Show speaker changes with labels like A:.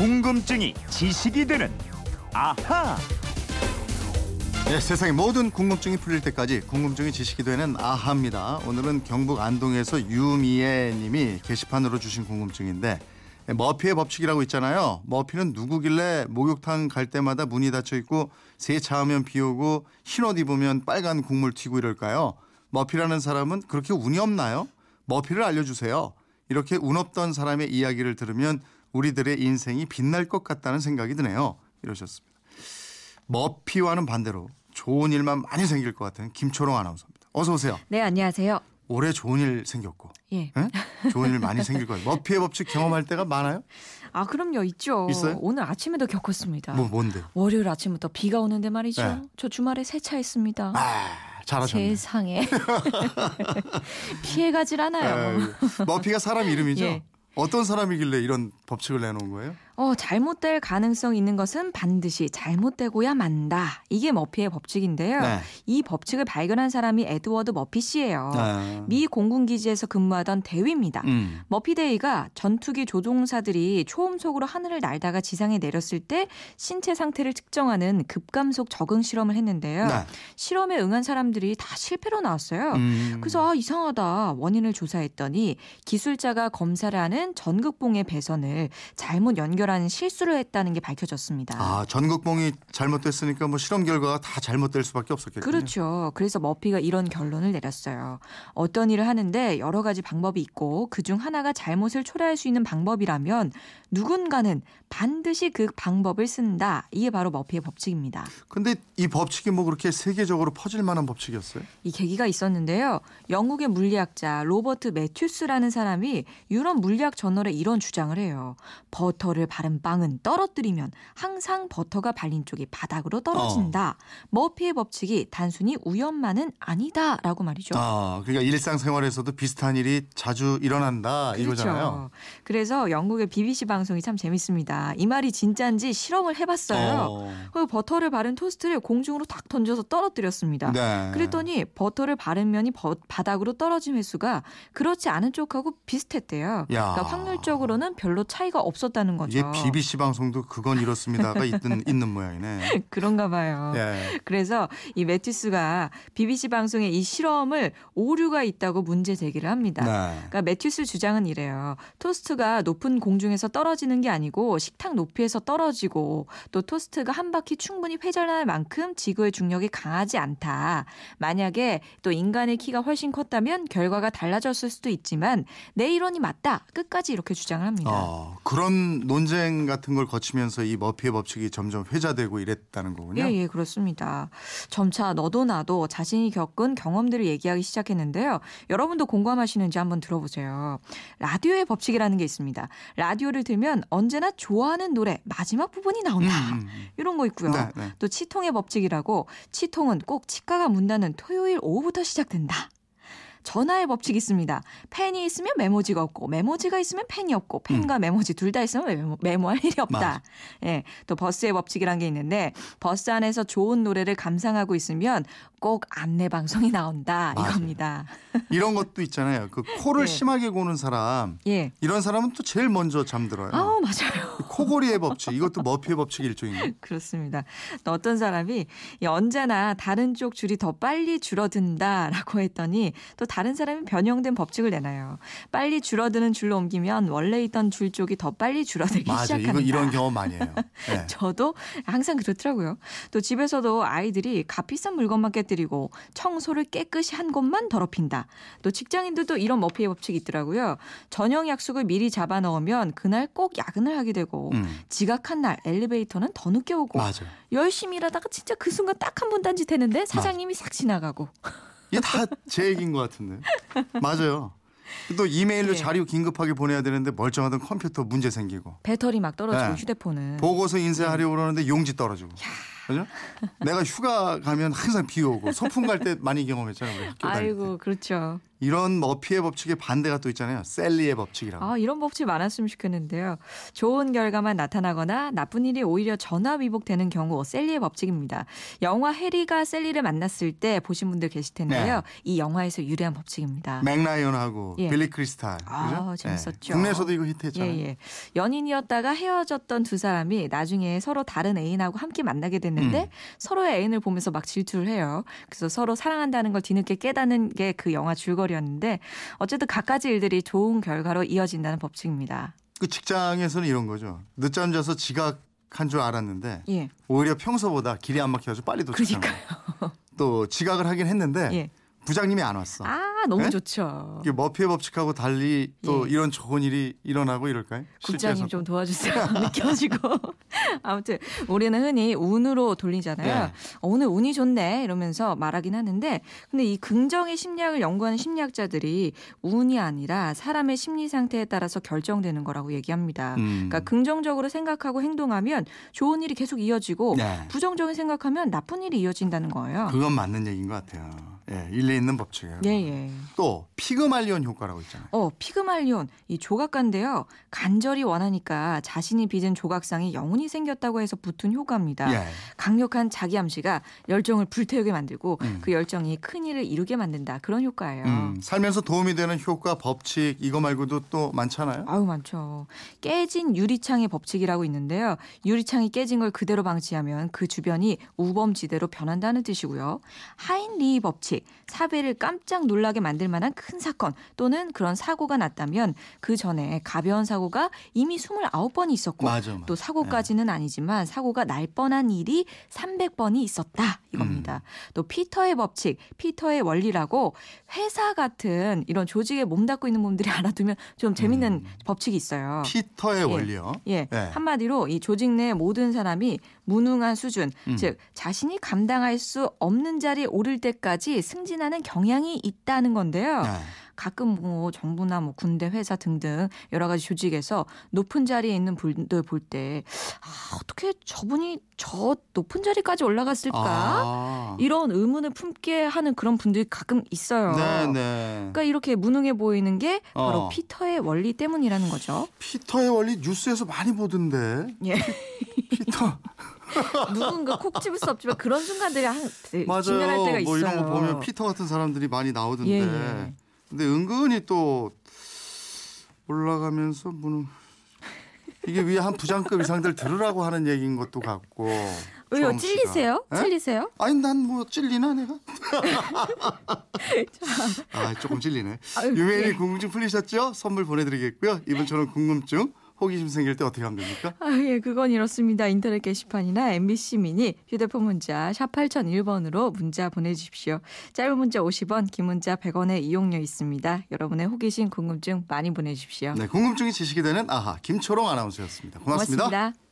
A: 궁금증이 지식이 되는 아하.
B: 네, 세상의 모든 궁금증이 풀릴 때까지 궁금증이 지식이 되는 아하입니다. 오늘은 경북 안동에서 유미애 님이 게시판으로 주신 궁금증인데 머피의 법칙이라고 있잖아요. 머피는 누구길래 목욕탕 갈 때마다 문이 닫혀 있고 세차하면 비 오고 흰옷 입으면 빨간 국물 튀고 이럴까요? 머피라는 사람은 그렇게 운이 없나요? 머피를 알려주세요. 이렇게 운 없던 사람의 이야기를 들으면 우리들의 인생이 빛날 것 같다는 생각이 드네요. 이러셨습니다. 머피와는 반대로 좋은 일만 많이 생길 것 같은 김초롱 아나운서입니다. 어서 오세요.
C: 네, 안녕하세요.
B: 올해 좋은 일 생겼고,
C: 예.
B: 응? 좋은 일 많이 생길 거예요. 머피의 법칙 경험할 때가 많아요?
C: 아, 그럼요. 있죠.
B: 있어요?
C: 오늘 아침에도 겪었습니다.
B: 뭐 뭔데?
C: 월요일 아침부터 비가 오는데 말이죠.
B: 네.
C: 저 주말에 세차했습니다.
B: 아, 잘하셨네.
C: 세상에. 피해가질 않아요.
B: 에이, 머피가 사람 이름이죠.
C: 예.
B: 어떤 사람이길래 이런 법칙을 내놓은 거예요?
C: 어, 잘못될 가능성 있는 것은 반드시 잘못되고야 만다. 이게 머피의 법칙인데요.
B: 네.
C: 이 법칙을 발견한 사람이 에드워드 머피 씨예요.
B: 아.
C: 미 공군 기지에서 근무하던 대위입니다.
B: 음.
C: 머피데이가 전투기 조종사들이 초음속으로 하늘을 날다가 지상에 내렸을 때 신체 상태를 측정하는 급감속 적응 실험을 했는데요.
B: 네.
C: 실험에 응한 사람들이 다 실패로 나왔어요.
B: 음.
C: 그래서 아, 이상하다 원인을 조사했더니 기술자가 검사를 하는 전극봉의 배선을 잘못 연결 하는 실수를 했다는 게 밝혀졌습니다.
B: 아, 전국봉이 잘못됐으니까 뭐 실험 결과가 다 잘못될 수밖에 없었겠군요.
C: 그렇죠. 그래서 머피가 이런 결론을 내렸어요. 어떤 일을 하는데 여러 가지 방법이 있고 그중 하나가 잘못을 초래할 수 있는 방법이라면 누군가는 반드시 그 방법을 쓴다. 이게 바로 머피의 법칙입니다.
B: 근데 이 법칙이 뭐 그렇게 세계적으로 퍼질 만한 법칙이었어요?
C: 이 계기가 있었는데요. 영국의 물리학자 로버트 매튜스라는 사람이 유럽 물리학 저널에 이런 주장을 해요. 버터를 바른 빵은 떨어뜨리면 항상 버터가 발린 쪽이 바닥으로 떨어진다. 머피의 법칙이 단순히 우연만은 아니다라고 말이죠.
B: 아, 그러니까 일상생활에서도 비슷한 일이 자주 일어난다 이거잖아요.
C: 그렇죠. 그래서 영국의 BBC 방송이 참 재밌습니다. 이 말이 진짜인지 실험을 해봤어요.
B: 어.
C: 그 버터를 바른 토스트를 공중으로 탁 던져서 떨어뜨렸습니다.
B: 네.
C: 그랬더니 버터를 바른 면이 버- 바닥으로 떨어진 횟수가 그렇지 않은 쪽하고 비슷했대요.
B: 야.
C: 그러니까 확률적으로는 별로 차이가 없었다는 거죠.
B: 이게 BBC 방송도 그건 이렇습니다가 있는 있는 모양이네.
C: 그런가 봐요.
B: 예.
C: 그래서 이 매튜스가 BBC 방송에 이 실험을 오류가 있다고 문제 제기를 합니다.
B: 네.
C: 그러니까 매튜스 주장은 이래요. 토스트가 높은 공중에서 떨어지는 게 아니고 식탁 높이에서 떨어지고 또 토스트가 한 바퀴 충분히 회전할 만큼 지구의 중력이 강하지 않다. 만약에 또 인간의 키가 훨씬 컸다면 결과가 달라졌을 수도 있지만 내 이론이 맞다. 끝까지 이렇게 주장을 합니다.
B: 어, 그런 논쟁 같은 걸 거치면서 이 머피의 법칙이 점점 회자되고 이랬다는 거군요.
C: 예, 예, 그렇습니다. 점차 너도 나도 자신이 겪은 경험들을 얘기하기 시작했는데요. 여러분도 공감하시는지 한번 들어보세요. 라디오의 법칙이라는 게 있습니다. 라디오를 들면 언제나 좋아하는 노래 마지막 부분이 나온다.
B: 음, 음, 음.
C: 이런 거 있고요.
B: 네, 네.
C: 또 치통의 법칙이라고 치통은 꼭 치과가 문닫는 토요일 오후부터 시작된다. 전화의 법칙이 있습니다. 펜이 있으면 메모지가 없고 메모지가 있으면 펜이 없고 펜과 메모지 둘 다 있으면 메모, 메모할 일이 없다.
B: 음. 맞아.
C: 예, 또 버스의 법칙이란 게 있는데 버스 안에서 좋은 노래를 감상하고 있으면 꼭 안내 방송이 나온다
B: 맞아요.
C: 이겁니다.
B: 이런 것도 있잖아요. 그 코를
C: 예.
B: 심하게 고는 사람
C: 예.
B: 이런 사람은 또 제일 먼저 잠들어요.
C: 아 맞아요.
B: 코골이의 법칙 이것도 머피의 법칙 일종이에요.
C: 그렇습니다. 또 어떤 사람이 이 언제나 다른 쪽 줄이 더 빨리 줄어든다라고 했더니 또 다른 사람이 변형된 법칙을 내놔요. 빨리 줄어드는 줄로 옮기면 원래 있던 줄 쪽이 더 빨리 줄어들기
B: 맞아.
C: 시작한다.
B: 이거 이런 경험 많이 해요. 네.
C: 저도 항상 그렇더라고요. 또 집에서도 아이들이 값비싼 물건만 깨뜨리고 청소를 깨끗이 한 곳만 더럽힌다. 또 직장인들도 이런 머피의 법칙이 있더라고요. 저녁 약속을 미리 잡아 넣으면 그날 꼭 야근을 하게 되고
B: 음.
C: 지각한 날 엘리베이터는 더 늦게 오고
B: 맞아.
C: 열심히 일하다가 진짜 그 순간 딱 한 번 딴짓했는데 사장님이 싹 지나가고
B: 이게 다 제 얘기인 것 같은데. 맞아요. 또 이메일로
C: 예.
B: 자료 긴급하게 보내야 되는데 멀쩡하던 컴퓨터 문제 생기고
C: 배터리 막 떨어지고
B: 네.
C: 휴대폰은
B: 보고서 인쇄하려고 그러는데 용지 떨어지고. 그죠? 내가 휴가 가면 항상 비 오고 소풍 갈 때 많이 경험했잖아요.
C: 아이고 그렇죠.
B: 이런 머피의 법칙의 반대가 또 있잖아요. 셀리의 법칙이라고.
C: 아, 이런 법칙 많았으면 좋겠는데요. 좋은 결과만 나타나거나 나쁜 일이 오히려 전화위복되는 경우 셀리의 법칙입니다. 영화 해리가 셀리를 만났을 때 보신 분들 계실 텐데요.
B: 네.
C: 이 영화에서 유래한 법칙입니다.
B: 맥라이언하고
C: 예.
B: 빌리 크리스탈.
C: 아,
B: 그죠?
C: 재밌었죠.
B: 예. 국내에서도 이거 히트했잖아요.
C: 예, 예. 연인이었다가 헤어졌던 두 사람이 나중에 서로 다른 애인하고 함께 만나게 됐는데
B: 음.
C: 서로의 애인을 보면서 막 질투를 해요. 그래서 서로 사랑한다는 걸 뒤늦게 깨닫는 게 그 영화 줄거리 였는데 어쨌든 갖가지 일들이 좋은 결과로 이어진다는 법칙입니다.
B: 그 직장에서는 이런 거죠. 늦잠 자서 지각한 줄 알았는데
C: 예.
B: 오히려 평소보다 길이 안 막혀서 빨리 도착한.
C: 그러니까요.
B: 또 지각을 하긴 했는데
C: 예.
B: 부장님이 안 왔어.
C: 아, 너무
B: 네?
C: 좋죠.
B: 이게 머피의 법칙하고 달리 또
C: 예.
B: 이런 좋은 일이 일어나고 이럴까요?
C: 국장님? 좀 도와주세요. 느껴지고. 아무튼 우리는 흔히 운으로 돌리잖아요.
B: 네.
C: 어, 오늘 운이 좋네 이러면서 말하긴 하는데 근데 이 긍정의 심리학을 연구하는 심리학자들이 운이 아니라 사람의 심리 상태에 따라서 결정되는 거라고 얘기합니다.
B: 음.
C: 그러니까 긍정적으로 생각하고 행동하면 좋은 일이 계속 이어지고
B: 네.
C: 부정적인 생각하면 나쁜 일이 이어진다는 거예요.
B: 그건 맞는 얘기인 것 같아요. 예, 일리 있는 법칙이에요.
C: 예, 예.
B: 또 피그말리온 효과라고 있잖아요.
C: 어, 피그말리온 이 조각가인데요. 간절히 원하니까 자신이 빚은 조각상이 영혼이 생겼다고 해서 붙은 효과입니다.
B: 예.
C: 강력한 자기 암시가 열정을 불태우게 만들고
B: 음.
C: 그 열정이 큰 일을 이루게 만든다. 그런 효과예요.
B: 음, 살면서 도움이 되는 효과, 법칙 이거 말고도 또 많잖아요.
C: 아유 많죠. 깨진 유리창의 법칙이라고 있는데요. 유리창이 깨진 걸 그대로 방치하면 그 주변이 우범지대로 변한다는 뜻이고요. 하인리 법칙, 사배를 깜짝 놀라게 만들 만한 큰 사건 또는 그런 사고가 났다면 그 전에 가벼운 사고가 이미 29번이 있었고
B: 맞아, 맞아.
C: 또 사고까지는 아니지만 사고가 날 뻔한 일이 300번이 있었다 이겁니다.
B: 음.
C: 또 피터의 법칙, 피터의 원리라고 회사 같은 이런 조직에 몸담고 있는 분들이 알아두면 좀 재밌는 법칙이 있어요.
B: 피터의
C: 예.
B: 원리요.
C: 예.
B: 예.
C: 한마디로 이 조직 내 모든 사람이 무능한 수준,
B: 음.
C: 즉 자신이 감당할 수 없는 자리에 오를 때까지 승진하는 경향이 있다는 건데요.
B: 네.
C: 가끔 뭐 정부나 뭐 군대, 회사 등등 여러 가지 조직에서 높은 자리에 있는 분들 볼 때 아, 어떻게 저분이 저 높은 자리까지 올라갔을까?
B: 아.
C: 이런 의문을 품게 하는 그런 분들이 가끔 있어요.
B: 네, 네.
C: 그러니까 이렇게 무능해 보이는 게 바로
B: 어.
C: 피터의 원리 때문이라는 거죠.
B: 피터의 원리 뉴스에서 많이 보던데.
C: 예.
B: 피터.
C: 누군가 콕 집을 수 없지만 그런 순간들이 한
B: 맞아요.
C: 진멸할 때가
B: 뭐
C: 있어요.
B: 이런 거 보면 피터 같은 사람들이 많이 나오던데.
C: 예, 예.
B: 근데 은근히 또 올라가면서 무능. 이게 위에 한 부장급 이상들 들으라고 하는 얘기인 것도 같고.
C: 왜요? 찔리세요?
B: 예?
C: 찔리세요?
B: 아니 난 뭐 찔리나 내가? 아 조금 찔리네. 유메일이
C: 예.
B: 궁금증 풀리셨죠? 선물 보내드리겠고요. 이번처럼 궁금증, 호기심 생길 때 어떻게 하면 됩니까?
C: 아, 예, 그건 이렇습니다. 인터넷 게시판이나 MBC 미니 휴대폰 문자 샵 8001번으로 문자 보내주십시오. 짧은 문자 50원, 긴 문자 100원의 이용료 있습니다. 여러분의 호기심, 궁금증 많이 보내주십시오.
B: 네, 궁금증이 지식이 되는 아하 김초롱 아나운서였습니다 고맙습니다.
C: 고맙습니다.